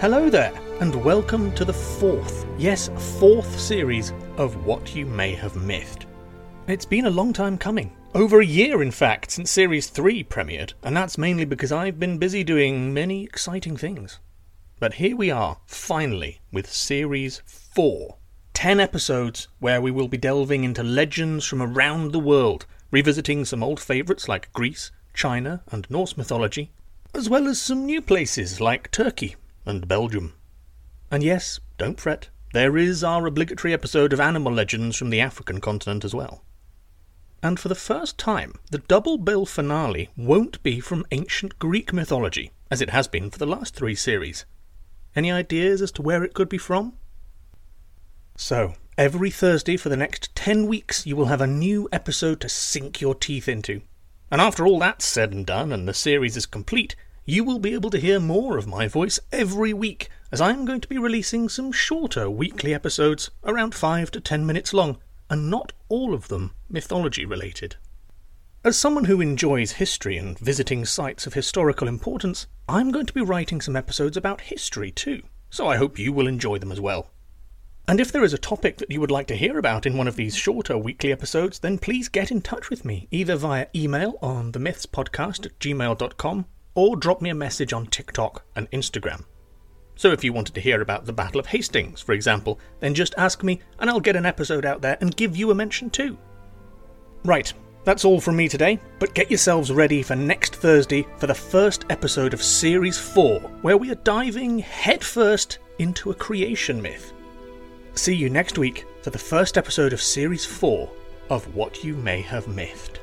Hello there, and welcome to the fourth, yes, fourth series of What You May Have Mythed. It's been a long time coming. Over a year, in fact, since Series 3 premiered, and that's mainly because I've been busy doing many exciting things. But here we are, finally, with Series 4. Ten episodes where we will be delving into legends from around the world, revisiting some old favourites like Greece, China, and Norse mythology, as well as some new places like Turkey and Belgium. And yes, don't fret, there is our obligatory episode of animal legends from the African continent as well. And for the first time, the double bill finale won't be from ancient Greek mythology, as it has been for the last three series. Any ideas as to where it could be from? So, every Thursday for the next 10 weeks, you will have a new episode to sink your teeth into. And after all that's said and done and the series is complete, you will be able to hear more of my voice every week, as I'm going to be releasing some shorter weekly episodes, around 5 to 10 minutes long, and not all of them mythology related. As someone who enjoys history and visiting sites of historical importance, I'm going to be writing some episodes about history too, so I hope you will enjoy them as well. And if there is a topic that you would like to hear about in one of these shorter weekly episodes, then please get in touch with me, either via email on themythspodcast at gmail.com or drop me a message on TikTok and Instagram. So if you wanted to hear about the Battle of Hastings, for example, then just ask me and I'll get an episode out there and give you a mention too. Right, that's all from me today, but get yourselves ready for next Thursday for the first episode of Series 4, where we are diving headfirst into a creation myth. See you next week for the first episode of Series 4 of What You May Have Mythed.